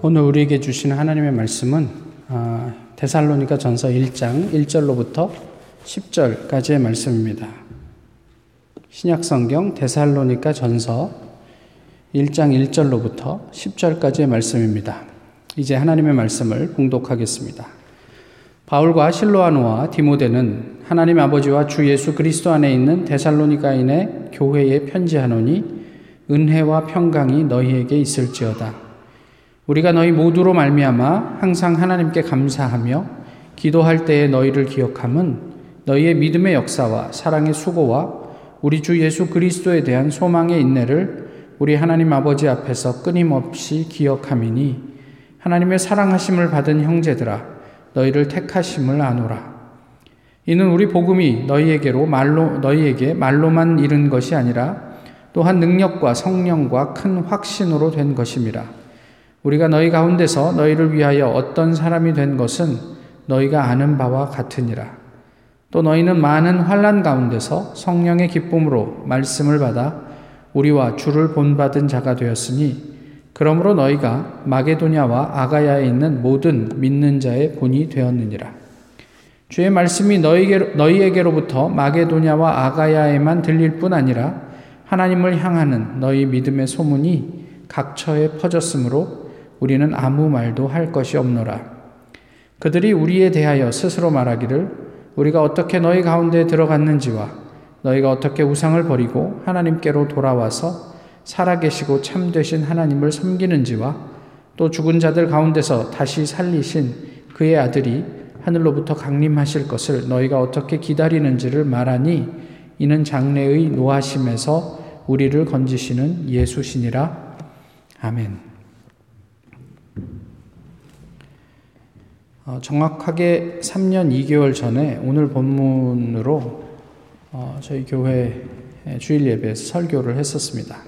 오늘 우리에게 주시는 하나님의 말씀은 아, 데살로니가 전서 1장 1절로부터 10절까지의 말씀입니다. 신약 성경 데살로니가 전서 1장 1절로부터 10절까지의 말씀입니다. 이제 하나님의 말씀을 봉독하겠습니다. 바울과 실로아노와 디모데는 하나님 아버지와 주 예수 그리스도 안에 있는 데살로니가인의 교회에 편지하노니 은혜와 평강이 너희에게 있을지어다. 우리가 너희 모두로 말미암아 항상 하나님께 감사하며 기도할 때에 너희를 기억함은 너희의 믿음의 역사와 사랑의 수고와 우리 주 예수 그리스도에 대한 소망의 인내를 우리 하나님 아버지 앞에서 끊임없이 기억함이니 하나님의 사랑하심을 받은 형제들아 너희를 택하심을 아노라. 이는 우리 복음이 너희에게로 말로 너희에게 말로만 이른 것이 아니라 또한 능력과 성령과 큰 확신으로 된 것임이라 우리가 너희 가운데서 너희를 위하여 어떤 사람이 된 것은 너희가 아는 바와 같으니라. 또 너희는 많은 환란 가운데서 성령의 기쁨으로 말씀을 받아 우리와 주를 본받은 자가 되었으니 그러므로 너희가 마게도냐와 아가야에 있는 모든 믿는 자의 본이 되었느니라. 주의 말씀이 너희에게, 너희에게로부터 마게도냐와 아가야에만 들릴 뿐 아니라 하나님을 향하는 너희 믿음의 소문이 각처에 퍼졌으므로 우리는 아무 말도 할 것이 없노라. 그들이 우리에 대하여 스스로 말하기를 우리가 어떻게 너희 가운데 들어갔는지와 너희가 어떻게 우상을 버리고 하나님께로 돌아와서 살아계시고 참되신 하나님을 섬기는지와 또 죽은 자들 가운데서 다시 살리신 그의 아들이 하늘로부터 강림하실 것을 너희가 어떻게 기다리는지를 말하니 이는 장래의 노하심에서 우리를 건지시는 예수시니라. 아멘. 어, 정확하게 3년 2개월 전에 오늘 본문으로 어, 저희 교회 주일 예배에서 설교를 했었습니다.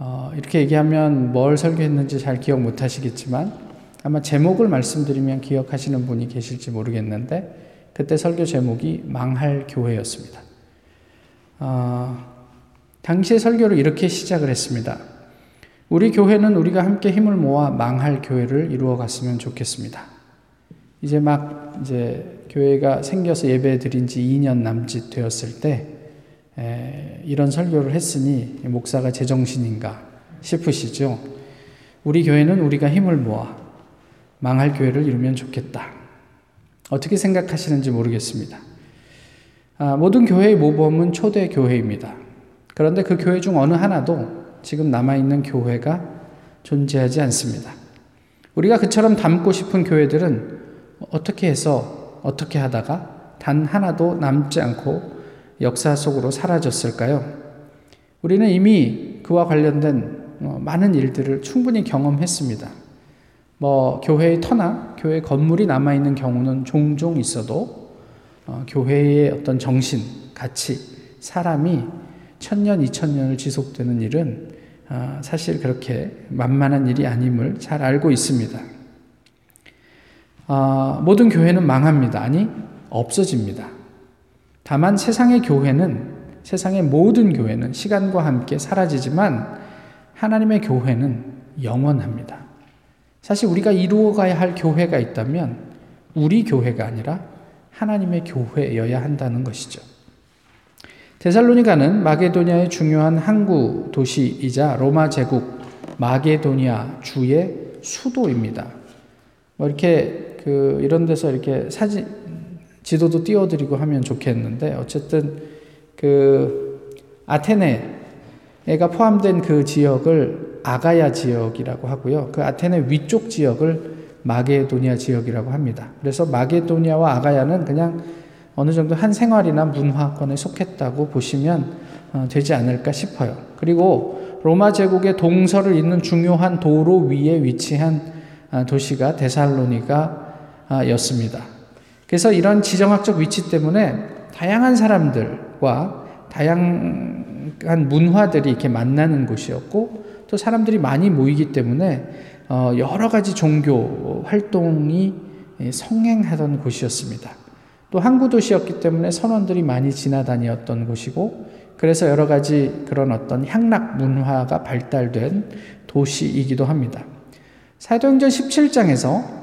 어, 이렇게 얘기하면 뭘 설교했는지 잘 기억 못 하시겠지만 아마 제목을 말씀드리면 기억하시는 분이 계실지 모르겠는데 그때 설교 제목이 망할 교회였습니다. 어, 당시의 설교를 이렇게 시작을 했습니다. 우리 교회는 우리가 함께 힘을 모아 망할 교회를 이루어 갔으면 좋겠습니다. 이제 막 이제 교회가 생겨서 예배 드린 지 2년 남짓 되었을 때 에, 이런 설교를 했으니 목사가 제정신인가 싶으시죠. 우리 교회는 우리가 힘을 모아 망할 교회를 이루면 좋겠다. 어떻게 생각하시는지 모르겠습니다. 아, 모든 교회의 모범은 초대 교회입니다. 그런데 그 교회 중 어느 하나도 지금 남아있는 교회가 존재하지 않습니다. 우리가 그처럼 닮고 싶은 교회들은 어떻게 해서 어떻게 하다가 단 하나도 남지 않고 역사 속으로 사라졌을까요? 우리는 이미 그와 관련된 어, 많은 일들을 충분히 경험했습니다. 뭐 교회의 터나 교회 건물이 남아 있는 경우는 종종 있어도 어, 교회의 어떤 정신, 가치, 사람이 천년, 이천년을 지속되는 일은 어, 사실 그렇게 만만한 일이 아님을 잘 알고 있습니다. 어, 모든 교회는 망합니다. 아니, 없어집니다. 다만 세상의 교회는, 세상의 모든 교회는 시간과 함께 사라지지만 하나님의 교회는 영원합니다. 사실 우리가 이루어가야 할 교회가 있다면 우리 교회가 아니라 하나님의 교회여야 한다는 것이죠. 데살로니가는 마게도니아의 중요한 항구 도시이자 로마 제국 마게도니아 주의 수도입니다. 뭐 이렇게 그 이런 데서 이렇게 사진 지도도 띄워드리고 하면 좋겠는데 어쨌든 그 아테네가 포함된 그 지역을 아가야 지역이라고 하고요. 그 아테네 위쪽 지역을 마게도니아 지역이라고 합니다. 그래서 마게도니아와 아가야는 그냥 어느 정도 한 생활이나 문화권에 속했다고 보시면 어, 되지 않을까 싶어요. 그리고 로마 제국의 동서를 잇는 중요한 도로 위에 위치한 아, 도시가 데살로니가 였습니다. 그래서 이런 지정학적 위치 때문에 다양한 사람들과 다양한 문화들이 이렇게 만나는 곳이었고 또 사람들이 많이 모이기 때문에 어, 여러 가지 종교 활동이 성행하던 곳이었습니다. 또 항구 도시였기 때문에 선원들이 많이 지나다녔던 곳이고 그래서 여러 가지 그런 어떤 향락 문화가 발달된 도시이기도 합니다. 사도행전 17장에서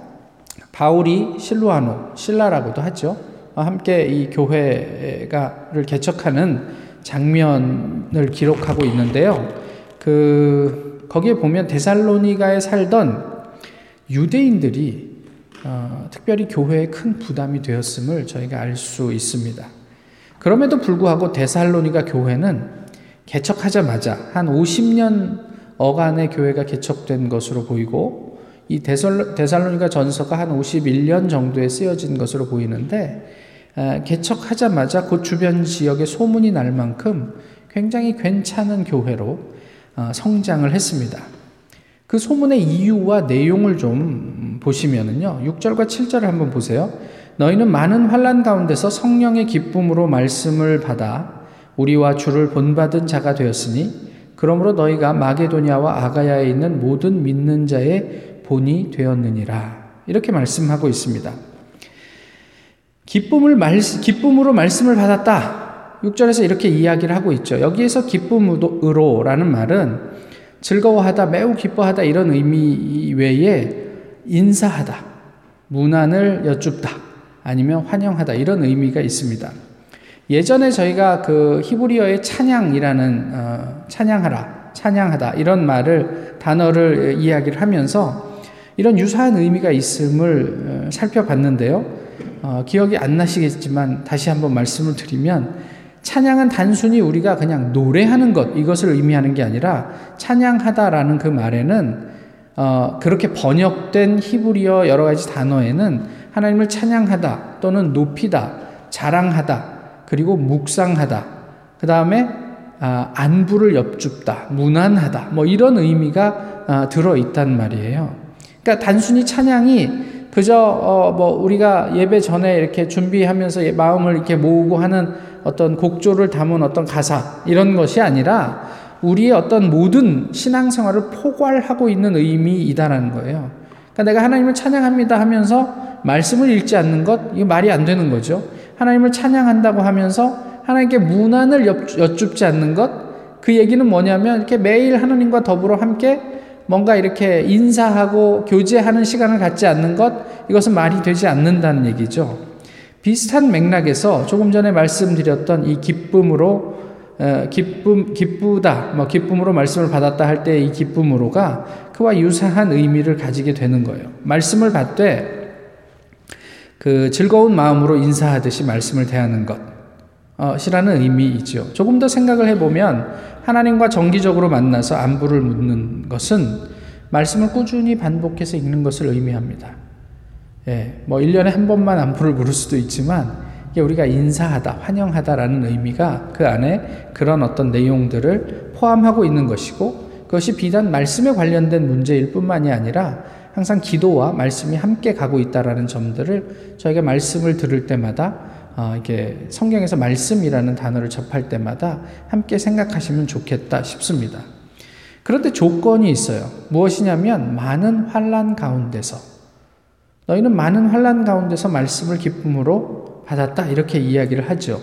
바울이 실루아노, 신라라고도 하죠. 함께 이 교회가를 개척하는 장면을 기록하고 있는데요. 그 거기에 보면 데살로니가에 살던 유대인들이 어, 특별히 교회에 큰 부담이 되었음을 저희가 알 수 있습니다. 그럼에도 불구하고 데살로니가 교회는 개척하자마자 한 50년 어간의 교회가 개척된 것으로 보이고 이 데살로니가 전서가 한 51년 정도에 쓰여진 것으로 보이는데 개척하자마자 그 주변 지역에 소문이 날 만큼 굉장히 괜찮은 교회로 어, 성장을 했습니다. 그 소문의 이유와 내용을 좀 보시면은요. 6절과 7절을 한번 보세요. 너희는 많은 환란 가운데서 성령의 기쁨으로 말씀을 받아 우리와 주를 본받은 자가 되었으니 그러므로 너희가 마게도냐와 아가야에 있는 모든 믿는 자의 본이 되었느니라. 이렇게 말씀하고 있습니다. 기쁨을 말, 기쁨으로 말씀을 받았다. 6절에서 이렇게 이야기를 하고 있죠. 여기에서 기쁨으로라는 말은 즐거워하다, 매우 기뻐하다 이런 의미 외에 인사하다, 문안을 여쭙다, 아니면 환영하다 이런 의미가 있습니다. 예전에 저희가 그 히브리어의 찬양이라는 어, 찬양하라, 찬양하다 이런 말을 단어를 이야기를 하면서 이런 유사한 의미가 있음을 어, 살펴봤는데요. 어, 기억이 안 나시겠지만 다시 한번 말씀을 드리면 찬양은 단순히 우리가 그냥 노래하는 것 이것을 의미하는 게 아니라 찬양하다라는 그 말에는 어, 그렇게 번역된 히브리어 여러 가지 단어에는 하나님을 찬양하다 또는 높이다, 자랑하다, 그리고 묵상하다. 그 다음에 아, 안부를 엽줍다, 무난하다, 뭐 이런 의미가 아, 들어 있단 말이에요. 그러니까 단순히 찬양이 그저 어, 뭐 우리가 예배 전에 이렇게 준비하면서 마음을 이렇게 모으고 하는 어떤 곡조를 담은 어떤 가사 이런 것이 아니라 우리의 어떤 모든 신앙생활을 포괄하고 있는 의미이다라는 거예요. 그러니까 내가 하나님을 찬양합니다 하면서 말씀을 읽지 않는 것 이거 말이 안 되는 거죠. 하나님을 찬양한다고 하면서 하나님께 문안을 여쭙지 않는 것 그 얘기는 뭐냐면 이렇게 매일 하나님과 더불어 함께 뭔가 이렇게 인사하고 교제하는 시간을 갖지 않는 것, 이것은 말이 되지 않는다는 얘기죠. 비슷한 맥락에서 조금 전에 말씀드렸던 이 기쁨으로, 기쁨, 기쁘다, 뭐 기쁨으로 말씀을 받았다 할 때 이 기쁨으로가 그와 유사한 의미를 가지게 되는 거예요. 말씀을 받되 그 즐거운 마음으로 인사하듯이 말씀을 대하는 것. 어, 시라는 의미이죠. 조금 더 생각을 해보면 하나님과 정기적으로 만나서 안부를 묻는 것은 말씀을 꾸준히 반복해서 읽는 것을 의미합니다. 예, 뭐 1년에 한 번만 안부를 물을 수도 있지만 이게 우리가 인사하다, 환영하다라는 의미가 그 안에 그런 어떤 내용들을 포함하고 있는 것이고 그것이 비단 말씀에 관련된 문제일 뿐만이 아니라 항상 기도와 말씀이 함께 가고 있다라는 점들을 저희가 말씀을 들을 때마다 어, 이게 성경에서 말씀이라는 단어를 접할 때마다 함께 생각하시면 좋겠다 싶습니다. 그런데 조건이 있어요. 무엇이냐면 많은 환란 가운데서 너희는 많은 환란 가운데서 말씀을 기쁨으로 받았다 이렇게 이야기를 하죠.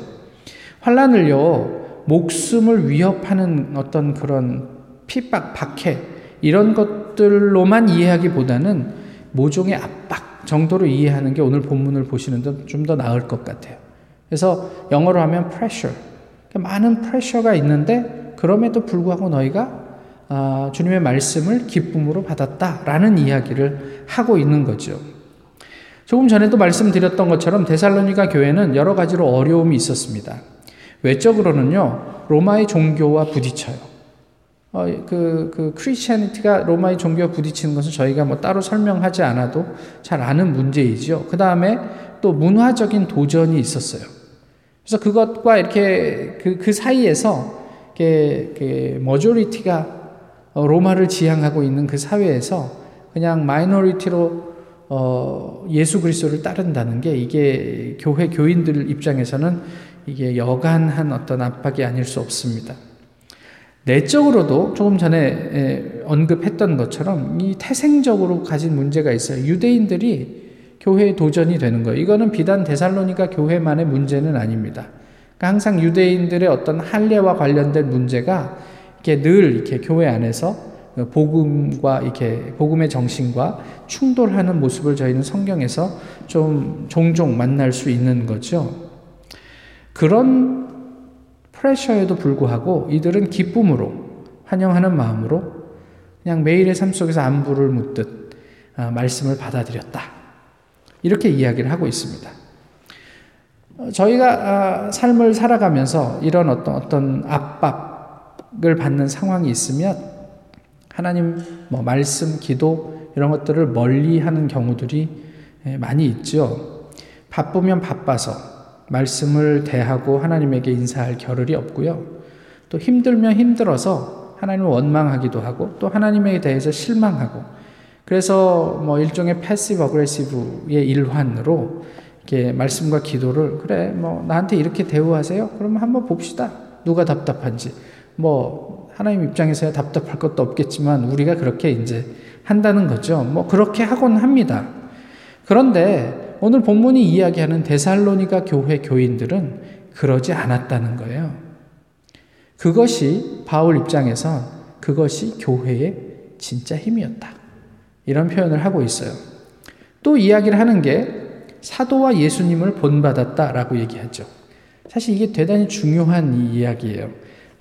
환란을요 목숨을 위협하는 어떤 그런 핍박, 박해 이런 것들로만 이해하기보다는 모종의 압박 정도로 이해하는 게 오늘 본문을 보시는 좀더 나을 것 같아요. 그래서 영어로 하면 pressure. 그러니까 많은 프레셔가 있는데 그럼에도 불구하고 너희가 아, 주님의 말씀을 기쁨으로 받았다라는 이야기를 하고 있는 거죠. 조금 전에도 말씀드렸던 것처럼 데살로니가 교회는 여러 가지로 어려움이 있었습니다. 외적으로는요, 로마의 종교와 부딪혀요. 어, 그, 그, Christianity가 로마의 종교와 부딪히는 것은 저희가 뭐 따로 설명하지 않아도 잘 아는 문제이죠. 그 다음에 또 문화적인 도전이 있었어요. 그래서 그것과 이렇게 그, 그 사이에서 이렇게, 그 majority가 로마를 지향하고 있는 그 사회에서 그냥 마이너리티로 어, 예수 그리스도를 따른다는 게 이게 교회 교인들 입장에서는 이게 여간한 어떤 압박이 아닐 수 없습니다. 내적으로도 조금 전에 언급했던 것처럼 이 태생적으로 가진 문제가 있어요. 유대인들이 교회의 도전이 되는 거예요. 이거는 비단 데살로니가 교회만의 문제는 아닙니다. 그러니까 항상 유대인들의 어떤 할례와 관련된 문제가 이렇게 늘 이렇게 교회 안에서 복음과 이렇게 복음의 정신과 충돌하는 모습을 저희는 성경에서 좀 종종 만날 수 있는 거죠. 그런 프레셔에도 불구하고 이들은 기쁨으로 환영하는 마음으로 그냥 매일의 삶 속에서 안부를 묻듯 아, 말씀을 받아들였다. 이렇게 이야기를 하고 있습니다. 어, 저희가 아, 삶을 살아가면서 이런 어떤 어떤 압박을 받는 상황이 있으면 하나님 뭐 말씀, 기도 이런 것들을 멀리하는 경우들이 예, 많이 있죠. 바쁘면 바빠서 말씀을 대하고 하나님에게 인사할 겨를이 없고요. 또 힘들면 힘들어서 하나님을 원망하기도 하고 또 하나님에 대해서 실망하고 그래서 뭐 일종의 passive aggressive의 일환으로 이렇게 말씀과 기도를 그래 뭐 나한테 이렇게 대우하세요? 그러면 한번 봅시다. 누가 답답한지. 뭐 하나님 입장에서야 답답할 것도 없겠지만 우리가 그렇게 이제 한다는 거죠. 뭐 그렇게 하곤 합니다. 그런데 오늘 본문이 이야기하는 데살로니가 교회 교인들은 그러지 않았다는 거예요. 그것이 바울 입장에선 그것이 교회의 진짜 힘이었다. 이런 표현을 하고 있어요. 또 이야기를 하는 게 사도와 예수님을 본받았다라고 얘기하죠. 사실 이게 대단히 중요한 이 이야기예요.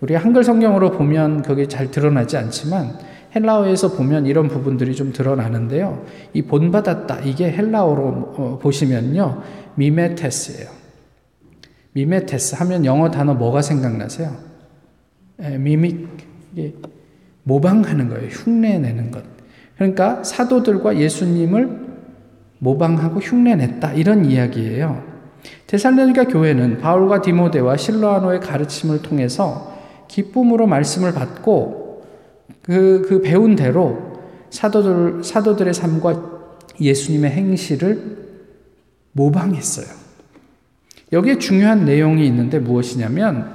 우리 한글 성경으로 보면 그게 잘 드러나지 않지만 헬라어에서 보면 이런 부분들이 좀 드러나는데요. 이 본받았다 이게 헬라어로 어, 보시면요 미메테스예요. 미메테스 하면 영어 단어 뭐가 생각나세요? 미믹 모방하는 거예요. 흉내 내는 것. 그러니까 사도들과 예수님을 모방하고 흉내냈다. 이런 이야기예요. 데살로니가 교회는 바울과 디모데와 실로아노의 가르침을 통해서 기쁨으로 말씀을 받고 그, 그 배운 대로 사도들, 사도들의 삶과 예수님의 행실을 모방했어요. 여기에 중요한 내용이 있는데 무엇이냐면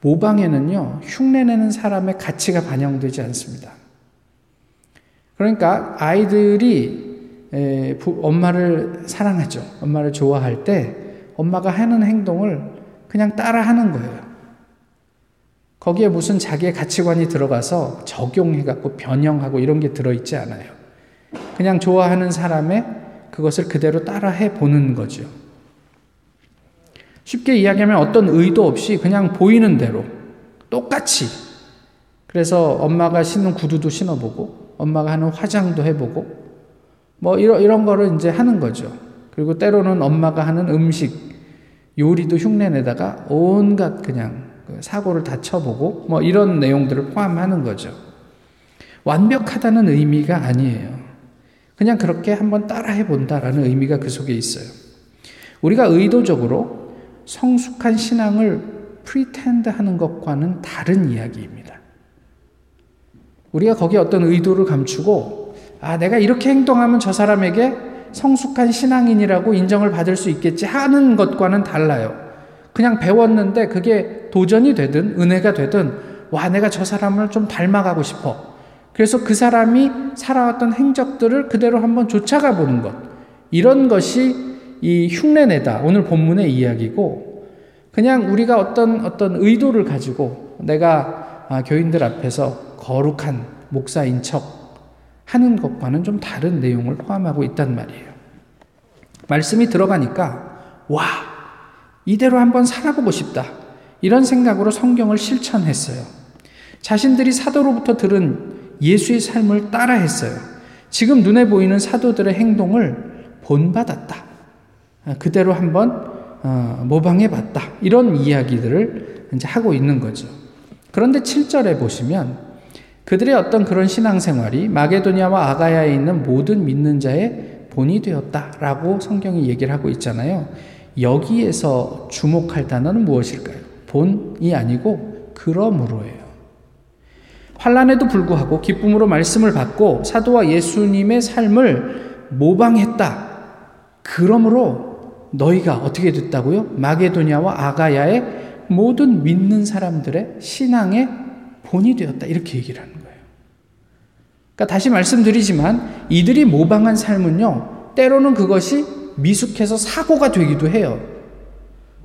모방에는요, 흉내내는 사람의 가치가 반영되지 않습니다. 그러니까 아이들이 엄마를 사랑하죠. 엄마를 좋아할 때 엄마가 하는 행동을 그냥 따라 하는 거예요. 거기에 무슨 자기의 가치관이 들어가서 적용해갖고 변형하고 이런 게 들어있지 않아요. 그냥 좋아하는 사람의 그것을 그대로 따라 해 보는 거죠. 쉽게 이야기하면 어떤 의도 없이 그냥 보이는 대로 똑같이 그래서 엄마가 신는 구두도 신어보고 엄마가 하는 화장도 해보고 뭐 이런, 이런 거를 이제 하는 거죠. 그리고 때로는 엄마가 하는 음식, 요리도 흉내내다가 온갖 그냥 그 사고를 다 쳐보고 뭐 이런 내용들을 포함하는 거죠. 완벽하다는 의미가 아니에요. 그냥 그렇게 한번 따라해 본다라는 의미가 그 속에 있어요. 우리가 의도적으로 성숙한 신앙을 pretend 하는 것과는 다른 이야기입니다. 우리가 거기에 어떤 의도를 감추고 아, 내가 이렇게 행동하면 저 사람에게 성숙한 신앙인이라고 인정을 받을 수 있겠지 하는 것과는 달라요. 그냥 배웠는데 그게 도전이 되든 은혜가 되든 와, 내가 저 사람을 좀 닮아가고 싶어. 그래서 그 사람이 살아왔던 행적들을 그대로 한번 쫓아가 보는 것. 이런 것이 이 흉내내다. 오늘 본문의 이야기고 그냥 우리가 어떤 어떤 의도를 가지고 내가 아, 교인들 앞에서 거룩한 목사인 척 하는 것과는 좀 다른 내용을 포함하고 있단 말이에요. 말씀이 들어가니까, 와, 이대로 한번 살아보고 싶다. 이런 생각으로 성경을 실천했어요. 자신들이 사도로부터 들은 예수의 삶을 따라했어요. 지금 눈에 보이는 사도들의 행동을 본받았다. 그대로 한번 어, 모방해봤다. 이런 이야기들을 이제 하고 있는 거죠. 그런데 7절에 보시면 그들의 어떤 그런 신앙생활이 마게도니아와 아가야에 있는 모든 믿는 자의 본이 되었다라고 성경이 얘기를 하고 있잖아요. 여기에서 주목할 단어는 무엇일까요? 본이 아니고 그러므로예요. 환란에도 불구하고 기쁨으로 말씀을 받고 사도와 예수님의 삶을 모방했다. 그러므로 너희가 어떻게 됐다고요? 마게도니아와 아가야의 모든 믿는 사람들의 신앙의 본이 되었다. 이렇게 얘기를 하는 거예요. 그러니까 다시 말씀드리지만 이들이 모방한 삶은요, 때로는 그것이 미숙해서 사고가 되기도 해요.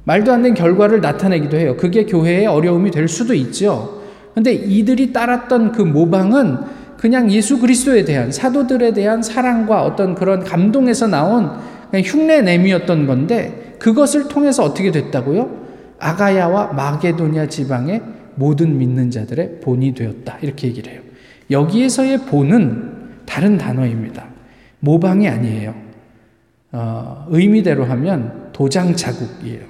말도 안 되는 결과를 나타내기도 해요. 그게 교회의 어려움이 될 수도 있죠. 근데 이들이 따랐던 그 모방은 그냥 예수 그리스도에 대한 사도들에 대한 사랑과 어떤 그런 감동에서 나온 흉내 내미였던 건데 그것을 통해서 어떻게 됐다고요? 아가야와 마게도니아 지방의 모든 믿는 자들의 본이 되었다. 이렇게 얘기를 해요. 여기에서의 본은 다른 단어입니다. 모방이 아니에요. 어, 의미대로 하면 도장 자국이에요.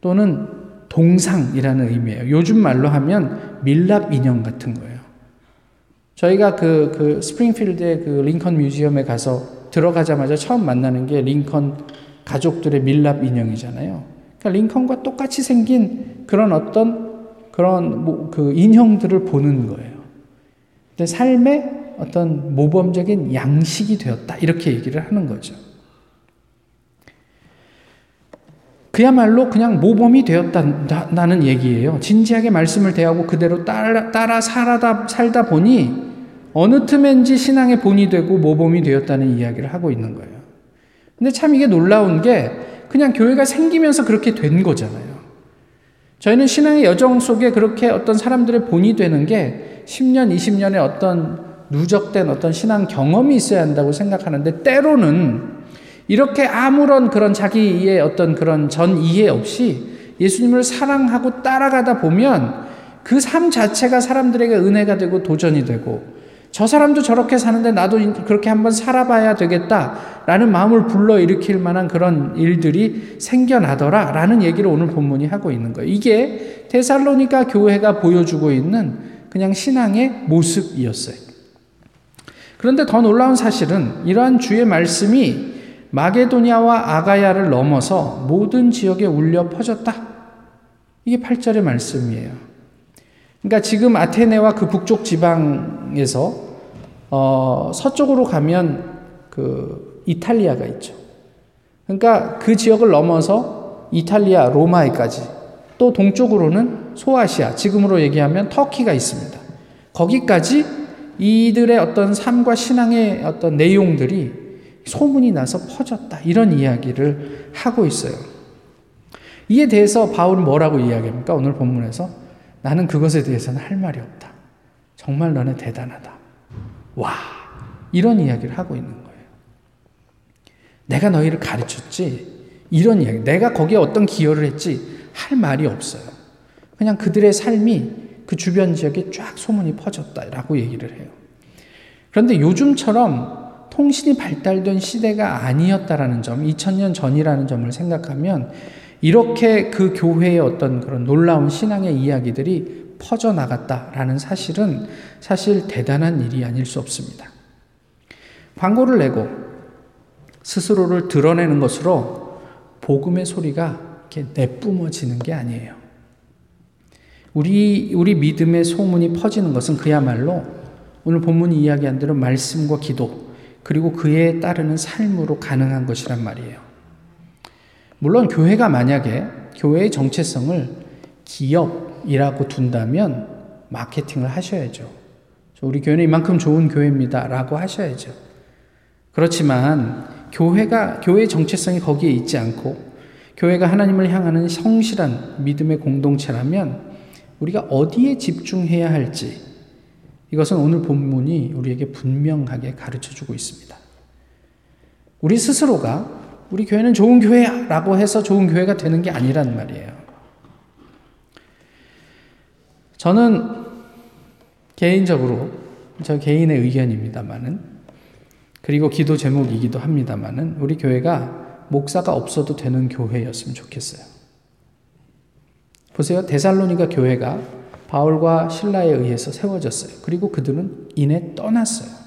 또는 동상이라는 의미예요. 요즘 말로 하면 밀랍 인형 같은 거예요. 저희가 그, 그 스프링필드의 그 링컨 뮤지엄에 가서 들어가자마자 처음 만나는 게 링컨 가족들의 밀랍 인형이잖아요. 그러니까 링컨과 똑같이 생긴 그런 어떤 그런 뭐, 그 인형들을 보는 거예요. 근데 삶의 어떤 모범적인 양식이 되었다. 이렇게 얘기를 하는 거죠. 그야말로 그냥 모범이 되었다는 얘기예요. 진지하게 말씀을 대하고 그대로 따라, 따라 살아다, 살다 보니 어느 틈엔지 신앙의 본이 되고 모범이 되었다는 이야기를 하고 있는 거예요. 근데 참 이게 놀라운 게 그냥 교회가 생기면서 그렇게 된 거잖아요. 저희는 신앙의 여정 속에 그렇게 어떤 사람들의 본이 되는 게 10년, 20년의 어떤 누적된 어떤 신앙 경험이 있어야 한다고 생각하는데 때로는 이렇게 아무런 그런 자기의 어떤 그런 전 이해 없이 예수님을 사랑하고 따라가다 보면 그 삶 자체가 사람들에게 은혜가 되고 도전이 되고 저 사람도 저렇게 사는데 나도 그렇게 한번 살아봐야 되겠다라는 마음을 불러 일으킬 만한 그런 일들이 생겨나더라 라는 얘기를 오늘 본문이 하고 있는 거예요. 이게 테살로니가 교회가 보여주고 있는 그냥 신앙의 모습이었어요. 그런데 더 놀라운 사실은 이러한 주의 말씀이 마게도니아와 아가야를 넘어서 모든 지역에 울려 퍼졌다. 이게 8절의 말씀이에요. 그러니까 지금 아테네와 그 북쪽 지방에서 어, 서쪽으로 가면 그 이탈리아가 있죠. 그러니까 그 지역을 넘어서 이탈리아, 로마에까지 또 동쪽으로는 소아시아, 지금으로 얘기하면 터키가 있습니다. 거기까지 이들의 어떤 삶과 신앙의 어떤 내용들이 소문이 나서 퍼졌다. 이런 이야기를 하고 있어요. 이에 대해서 바울은 뭐라고 이야기합니까? 오늘 본문에서 나는 그것에 대해서는 할 말이 없다. 정말 너네 대단하다. 와, 이런 이야기를 하고 있는 거예요. 내가 너희를 가르쳤지. 이런 이야기. 내가 거기에 어떤 기여를 했지. 할 말이 없어요. 그냥 그들의 삶이 그 주변 지역에 쫙 소문이 퍼졌다라고 얘기를 해요. 그런데 요즘처럼 통신이 발달된 시대가 아니었다라는 점, 2000년 전이라는 점을 생각하면 이렇게 그 교회의 어떤 그런 놀라운 신앙의 이야기들이 퍼져나갔다라는 사실은 사실 대단한 일이 아닐 수 없습니다. 광고를 내고 스스로를 드러내는 것으로 복음의 소리가 이렇게 내뿜어지는 게 아니에요. 우리, 우리 믿음의 소문이 퍼지는 것은 그야말로 오늘 본문이 이야기한 대로 말씀과 기도, 그리고 그에 따르는 삶으로 가능한 것이란 말이에요. 물론 교회가 만약에 교회의 정체성을 기업이라고 둔다면 마케팅을 하셔야죠. 우리 교회는 이만큼 좋은 교회입니다. 라고 하셔야죠. 그렇지만 교회가, 교회의 정체성이 거기에 있지 않고 교회가 하나님을 향하는 성실한 믿음의 공동체라면 우리가 어디에 집중해야 할지 이것은 오늘 본문이 우리에게 분명하게 가르쳐 주고 있습니다. 우리 스스로가 우리 교회는 좋은 교회야 라고 해서 좋은 교회가 되는 게 아니란 말이에요. 저는 개인적으로 저 개인의 의견입니다만은 그리고 기도 제목이기도 합니다만은 우리 교회가 목사가 없어도 되는 교회였으면 좋겠어요. 보세요. 데살로니가 교회가 바울과 신라에 의해서 세워졌어요. 그리고 그들은 이내 떠났어요.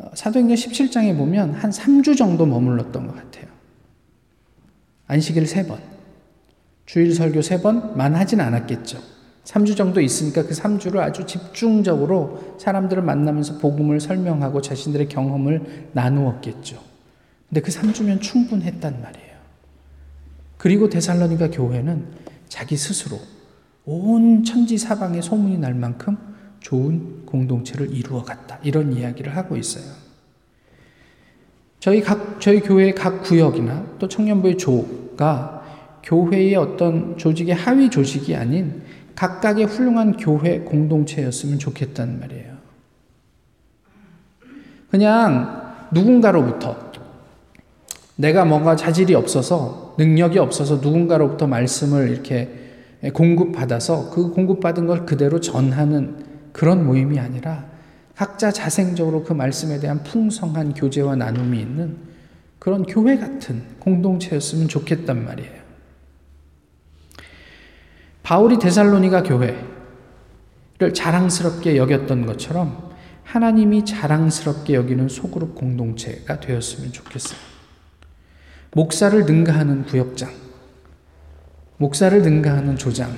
예. 어, 사도행전 17장에 보면 한 3주 정도 머물렀던 것 같아요. 안식일 3번, 주일 설교 3번만 하진 않았겠죠. 3주 정도 있으니까 그 3주를 아주 집중적으로 사람들을 만나면서 복음을 설명하고 자신들의 경험을 나누었겠죠. 근데 그 3주면 충분했단 말이에요. 그리고 데살로니가 교회는 자기 스스로 온 천지 사방에 소문이 날 만큼 좋은 공동체를 이루어 갔다. 이런 이야기를 하고 있어요. 저희 각, 저희 교회의 각 구역이나 또 청년부의 조가 교회의 어떤 조직의 하위 조직이 아닌 각각의 훌륭한 교회 공동체였으면 좋겠단 말이에요. 그냥 누군가로부터 내가 뭔가 자질이 없어서 능력이 없어서 누군가로부터 말씀을 이렇게 공급받아서 그 공급받은 걸 그대로 전하는 그런 모임이 아니라 각자 자생적으로 그 말씀에 대한 풍성한 교제와 나눔이 있는 그런 교회 같은 공동체였으면 좋겠단 말이에요. 바울이 데살로니가 교회를 자랑스럽게 여겼던 것처럼 하나님이 자랑스럽게 여기는 소그룹 공동체가 되었으면 좋겠어요. 목사를 능가하는 부역장, 목사를 능가하는 조장,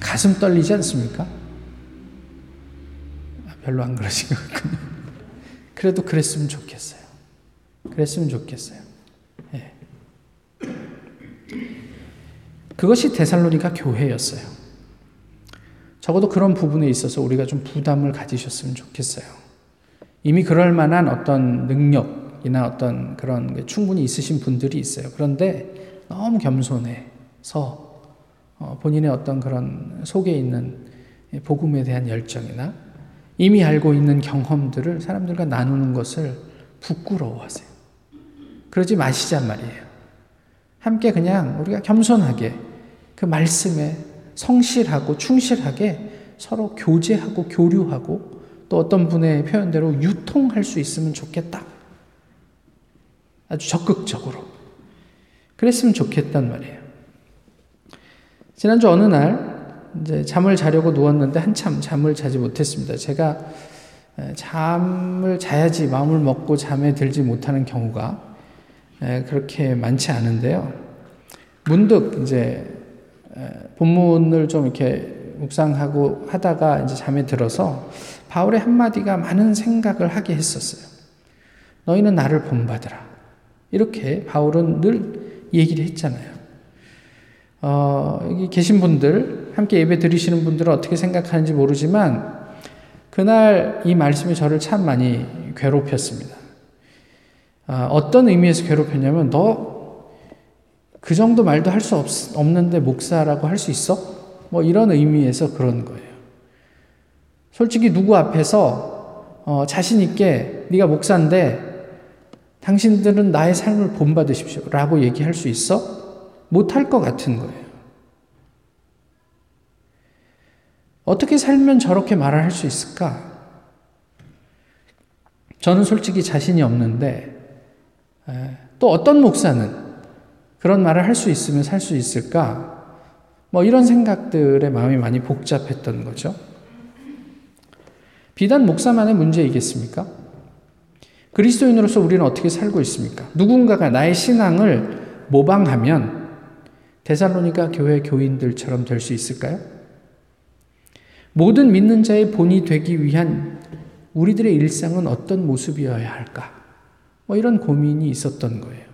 가슴 떨리지 않습니까? 아, 별로 안 그러신 것 같군요. 그래도 그랬으면 좋겠어요. 그랬으면 좋겠어요. 예. 그것이 데살로니가 교회였어요. 적어도 그런 부분에 있어서 우리가 좀 부담을 가지셨으면 좋겠어요. 이미 그럴 만한 어떤 능력이나 어떤 그런 충분히 있으신 분들이 있어요. 그런데 너무 겸손해서 어, 본인의 어떤 그런 속에 있는 복음에 대한 열정이나 이미 알고 있는 경험들을 사람들과 나누는 것을 부끄러워하세요. 그러지 마시잔 말이에요. 함께 그냥 우리가 겸손하게 그 말씀에 성실하고 충실하게 서로 교제하고 교류하고 또 어떤 분의 표현대로 유통할 수 있으면 좋겠다. 아주 적극적으로. 그랬으면 좋겠단 말이에요. 지난주 어느 날 이제 잠을 자려고 누웠는데 한참 잠을 자지 못했습니다. 제가 잠을 자야지 마음을 먹고 잠에 들지 못하는 경우가 그렇게 많지 않은데요. 문득 이제 본문을 좀 이렇게 묵상하고 하다가 이제 잠에 들어서 바울의 한마디가 많은 생각을 하게 했었어요. 너희는 나를 본받으라. 이렇게 바울은 늘 얘기를 했잖아요. 어, 여기 계신 분들, 함께 예배 드리시는 분들은 어떻게 생각하는지 모르지만, 그날 이 말씀이 저를 참 많이 괴롭혔습니다. 어, 어떤 의미에서 괴롭혔냐면, 너 그 정도 말도 할 수 없는데 목사라고 할 수 있어? 뭐 이런 의미에서 그런 거예요. 솔직히 누구 앞에서 어, 자신 있게 네가 목사인데 당신들은 나의 삶을 본받으십시오라고 얘기할 수 있어? 못할 것 같은 거예요. 어떻게 살면 저렇게 말을 할 수 있을까? 저는 솔직히 자신이 없는데, 또 어떤 목사는 그런 말을 할 수 있으면 살 수 있을까? 뭐 이런 생각들에 마음이 많이 복잡했던 거죠. 비단 목사만의 문제이겠습니까? 그리스도인으로서 우리는 어떻게 살고 있습니까? 누군가가 나의 신앙을 모방하면 데살로니가 교회 교인들처럼 될 수 있을까요? 모든 믿는 자의 본이 되기 위한 우리들의 일상은 어떤 모습이어야 할까? 뭐 이런 고민이 있었던 거예요.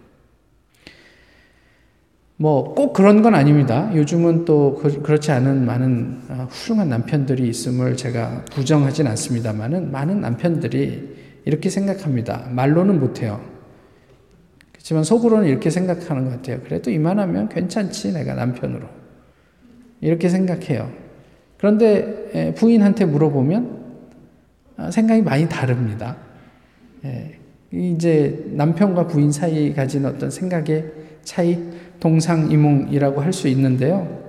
뭐 꼭 그런 건 아닙니다. 요즘은 또 그, 그렇지 않은 많은 아, 훌륭한 남편들이 있음을 제가 부정하진 않습니다만은 많은 남편들이 이렇게 생각합니다. 말로는 못해요. 그렇지만 속으로는 이렇게 생각하는 것 같아요. 그래도 이만하면 괜찮지, 내가 남편으로. 이렇게 생각해요. 그런데 부인한테 물어보면 아, 생각이 많이 다릅니다. 이제 남편과 부인 사이 가진 어떤 생각의 차이, 동상이몽이라고 할 수 있는데요.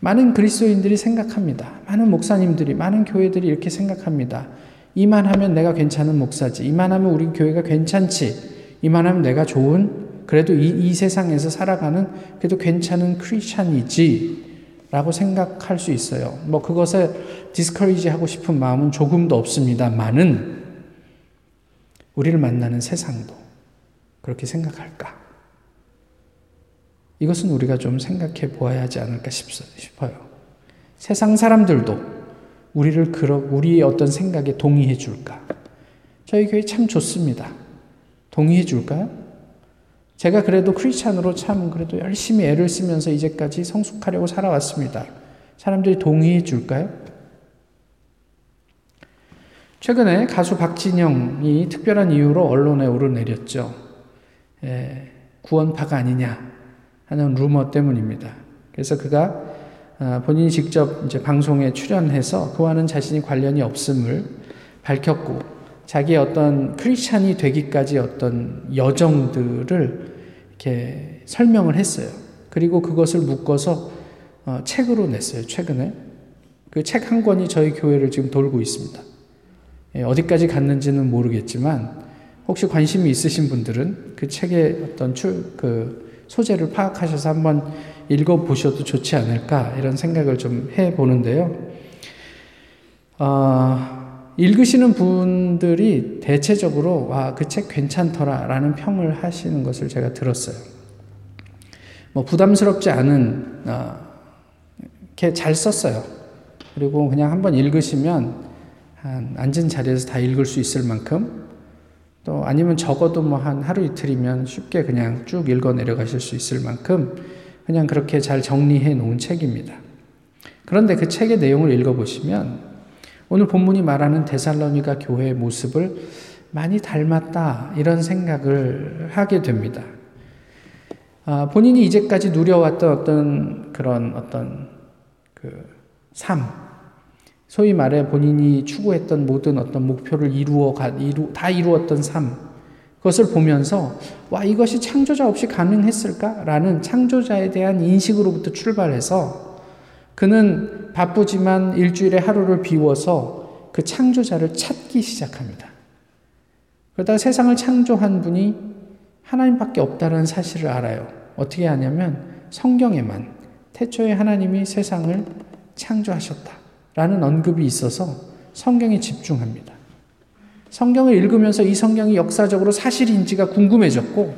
많은 그리스도인들이 생각합니다. 많은 목사님들이, 많은 교회들이 이렇게 생각합니다. 이만 하면 내가 괜찮은 목사지. 이만 하면 우리 교회가 괜찮지. 이만 하면 내가 좋은 그래도 이, 이 세상에서 살아가는 그래도 괜찮은 크리스찬이지 라고 생각할 수 있어요. 뭐 그것에 디스커리지 하고 싶은 마음은 조금도 없습니다만은 우리를 만나는 세상도 그렇게 생각할까? 이것은 우리가 좀 생각해 보아야 하지 않을까 싶어요. 세상 사람들도 우리를 그러, 우리의 어떤 생각에 동의해 줄까? 저희 교회 참 좋습니다. 동의해 줄까요? 제가 그래도 크리스찬으로 참 그래도 열심히 애를 쓰면서 이제까지 성숙하려고 살아왔습니다. 사람들이 동의해 줄까요? 최근에 가수 박진영이 특별한 이유로 언론에 오르내렸죠. 예, 구원파가 아니냐 하는 루머 때문입니다. 그래서 그가 아, 본인이 직접 이제 방송에 출연해서 그와는 자신이 관련이 없음을 밝혔고 자기의 어떤 크리스찬이 되기까지 어떤 여정들을 이렇게 설명을 했어요. 그리고 그것을 묶어서 어, 책으로 냈어요. 최근에 그 책 한 권이 저희 교회를 지금 돌고 있습니다. 예, 어디까지 갔는지는 모르겠지만 혹시 관심이 있으신 분들은 그 책의 어떤 출, 그 소재를 파악하셔서 한번 읽어보셔도 좋지 않을까 이런 생각을 좀 해보는데요. 어, 읽으시는 분들이 대체적으로 와, 그 책 괜찮더라 라는 평을 하시는 것을 제가 들었어요. 뭐 부담스럽지 않은, 어, 잘 썼어요. 그리고 그냥 한번 읽으시면 한 앉은 자리에서 다 읽을 수 있을 만큼 또 아니면 적어도 뭐 한 하루 이틀이면 쉽게 그냥 쭉 읽어 내려가실 수 있을 만큼 그냥 그렇게 잘 정리해 놓은 책입니다. 그런데 그 책의 내용을 읽어 보시면 오늘 본문이 말하는 데살로니가 교회의 모습을 많이 닮았다 이런 생각을 하게 됩니다. 아, 본인이 이제까지 누려왔던 어떤 그런 어떤 그 삶, 소위 말해 본인이 추구했던 모든 어떤 목표를 이루어 가, 이루, 다 이루었던 삶, 그것을 보면서, 와, 이것이 창조자 없이 가능했을까? 라는 창조자에 대한 인식으로부터 출발해서 그는 바쁘지만 일주일에 하루를 비워서 그 창조자를 찾기 시작합니다. 그러다 세상을 창조한 분이 하나님밖에 없다는 사실을 알아요. 어떻게 하냐면 성경에만 태초에 하나님이 세상을 창조하셨다. 라는 언급이 있어서 성경에 집중합니다. 성경을 읽으면서 이 성경이 역사적으로 사실인지가 궁금해졌고,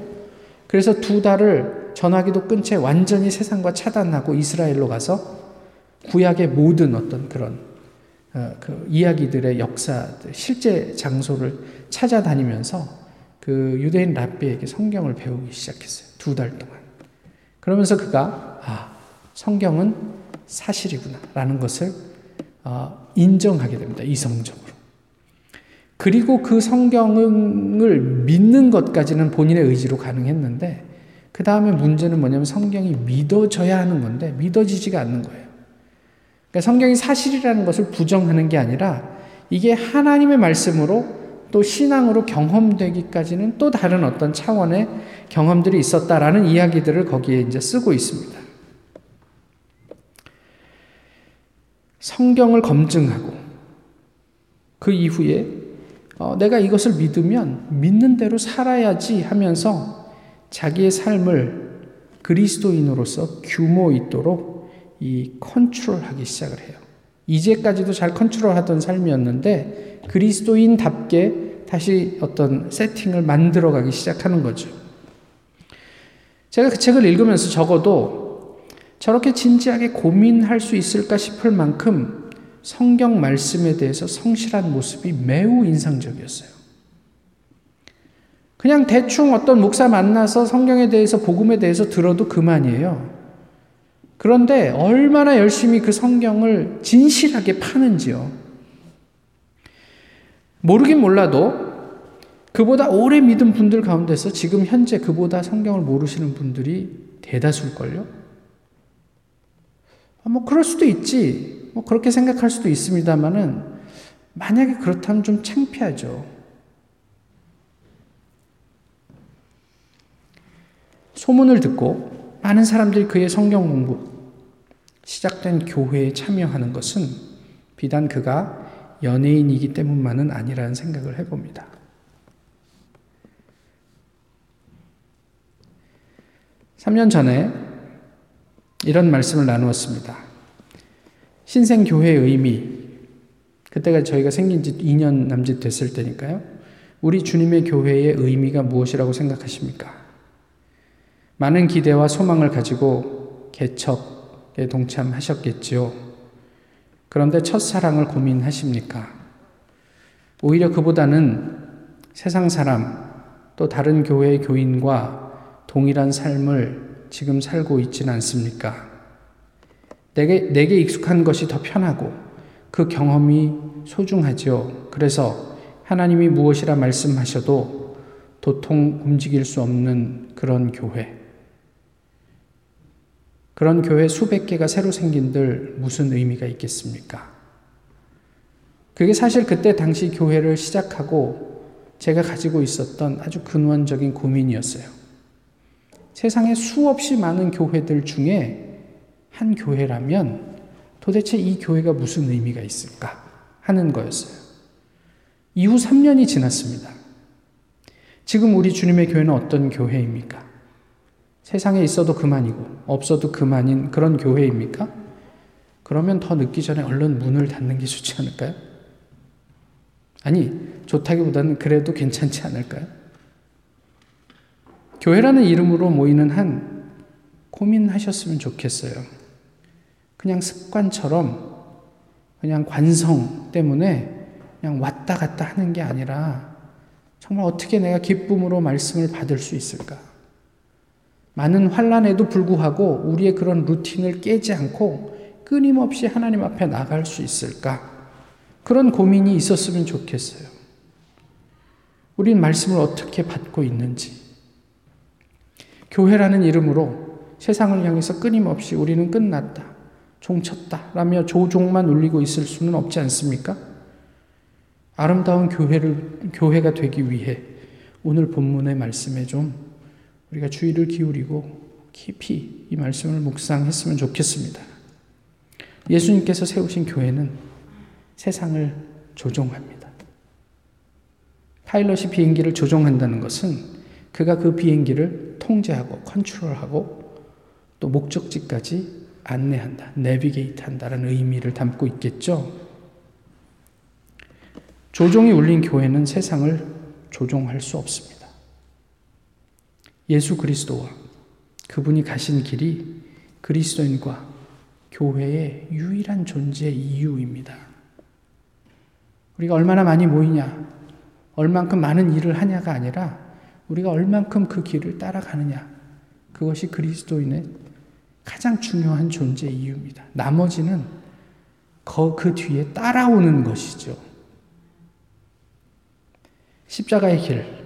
그래서 두 달을 전화기도 끊채 완전히 세상과 차단하고 이스라엘로 가서 구약의 모든 어떤 그런 어, 그 이야기들의 역사, 실제 장소를 찾아다니면서 그 유대인 랍비에게 성경을 배우기 시작했어요. 두 달 동안. 그러면서 그가, 아, 성경은 사실이구나. 라는 것을 어, 인정하게 됩니다. 이성적으로. 그리고 그 성경을 믿는 것까지는 본인의 의지로 가능했는데 그 다음에 문제는 뭐냐면 성경이 믿어져야 하는 건데 믿어지지가 않는 거예요. 그러니까 성경이 사실이라는 것을 부정하는 게 아니라 이게 하나님의 말씀으로 또 신앙으로 경험되기까지는 또 다른 어떤 차원의 경험들이 있었다라는 이야기들을 거기에 이제 쓰고 있습니다. 성경을 검증하고 그 이후에 어, 내가 이것을 믿으면 믿는 대로 살아야지 하면서 자기의 삶을 그리스도인으로서 규모 있도록 이 컨트롤하기 시작을 해요. 이제까지도 잘 컨트롤하던 삶이었는데 그리스도인답게 다시 어떤 세팅을 만들어가기 시작하는 거죠. 제가 그 책을 읽으면서 적어도 저렇게 진지하게 고민할 수 있을까 싶을 만큼 성경 말씀에 대해서 성실한 모습이 매우 인상적이었어요. 그냥 대충 어떤 목사 만나서 성경에 대해서, 복음에 대해서 들어도 그만이에요. 그런데 얼마나 열심히 그 성경을 진실하게 파는지요. 모르긴 몰라도 그보다 오래 믿은 분들 가운데서 지금 현재 그보다 성경을 모르시는 분들이 대다수일걸요? 아, 뭐 그럴 수도 있지. 뭐 그렇게 생각할 수도 있습니다만은 만약에 그렇다면 좀 창피하죠. 소문을 듣고 많은 사람들이 그의 성경 공부 시작된 교회에 참여하는 것은 비단 그가 연예인이기 때문만은 아니라는 생각을 해봅니다. 3년 전에 이런 말씀을 나누었습니다. 신생교회의 의미, 그때가 저희가 생긴 지 2년 남짓 됐을 때니까요. 우리 주님의 교회의 의미가 무엇이라고 생각하십니까? 많은 기대와 소망을 가지고 개척에 동참하셨겠지요. 그런데 첫사랑을 고민하십니까? 오히려 그보다는 세상 사람, 또 다른 교회의 교인과 동일한 삶을 지금 살고 있지는 않습니까? 내게, 내게 익숙한 것이 더 편하고 그 경험이 소중하지요. 그래서 하나님이 무엇이라 말씀하셔도 도통 움직일 수 없는 그런 교회. 그런 교회 수백 개가 새로 생긴들 무슨 의미가 있겠습니까? 그게 사실 그때 당시 교회를 시작하고 제가 가지고 있었던 아주 근원적인 고민이었어요. 세상에 수없이 많은 교회들 중에 한 교회라면 도대체 이 교회가 무슨 의미가 있을까 하는 거였어요. 이후 3년이 지났습니다. 지금 우리 주님의 교회는 어떤 교회입니까? 세상에 있어도 그만이고 없어도 그만인 그런 교회입니까? 그러면 더 늦기 전에 얼른 문을 닫는 게 좋지 않을까요? 아니, 좋다기보다는 그래도 괜찮지 않을까요? 교회라는 이름으로 모이는 한 고민하셨으면 좋겠어요. 그냥 습관처럼 그냥 관성 때문에 그냥 왔다 갔다 하는 게 아니라 정말 어떻게 내가 기쁨으로 말씀을 받을 수 있을까? 많은 환란에도 불구하고 우리의 그런 루틴을 깨지 않고 끊임없이 하나님 앞에 나갈 수 있을까? 그런 고민이 있었으면 좋겠어요. 우린 말씀을 어떻게 받고 있는지. 교회라는 이름으로 세상을 향해서 끊임없이 우리는 끝났다. 종쳤다. 라며 조종만 울리고 있을 수는 없지 않습니까? 아름다운 교회를, 교회가 되기 위해 오늘 본문의 말씀에 좀 우리가 주의를 기울이고 깊이 이 말씀을 묵상했으면 좋겠습니다. 예수님께서 세우신 교회는 세상을 조종합니다. 파일럿이 비행기를 조종한다는 것은 그가 그 비행기를 통제하고 컨트롤하고 또 목적지까지 안내한다, 내비게이트 한다는 의미를 담고 있겠죠. 조종이 울린 교회는 세상을 조종할 수 없습니다. 예수 그리스도와 그분이 가신 길이 그리스도인과 교회의 유일한 존재 이유입니다. 우리가 얼마나 많이 모이냐, 얼만큼 많은 일을 하냐가 아니라 우리가 얼만큼 그 길을 따라가느냐, 그것이 그리스도인의 가장 중요한 존재 이유입니다. 나머지는 그 뒤에 따라오는 것이죠. 십자가의 길,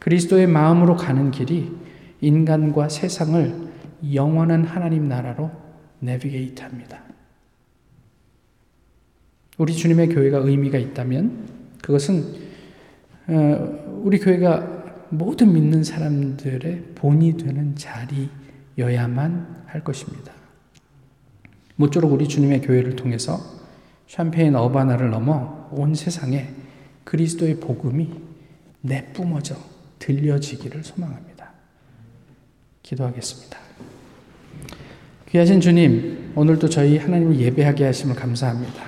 그리스도의 마음으로 가는 길이 인간과 세상을 영원한 하나님 나라로 내비게이트 합니다. 우리 주님의 교회가 의미가 있다면 그것은 어, 우리 교회가 모든 믿는 사람들의 본이 되는 자리여야만 할 것입니다. 모쪼록 우리 주님의 교회를 통해서 샴페인 어바나를 넘어 온 세상에 그리스도의 복음이 내뿜어져 들려지기를 소망합니다. 기도하겠습니다. 귀하신 주님, 오늘도 저희 하나님을 예배하게 하심을 감사합니다.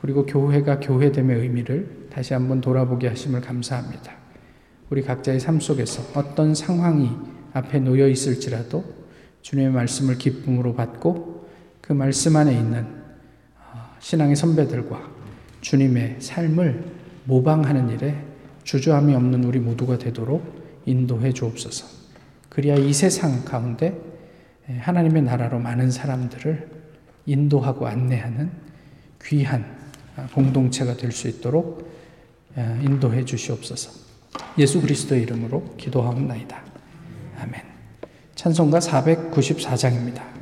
그리고 교회가 교회됨의 의미를 다시 한번 돌아보게 하심을 감사합니다. 우리 각자의 삶 속에서 어떤 상황이 앞에 놓여 있을지라도 주님의 말씀을 기쁨으로 받고 그 말씀 안에 있는 어, 신앙의 선배들과 주님의 삶을 모방하는 일에 주저함이 없는 우리 모두가 되도록 인도해 주옵소서. 그리야 이 세상 가운데 하나님의 나라로 많은 사람들을 인도하고 안내하는 귀한 아, 공동체가 될 수 있도록 아, 인도해 주시옵소서. 예수 그리스도의 이름으로 기도하옵나이다. 아멘. 찬송가 494장입니다.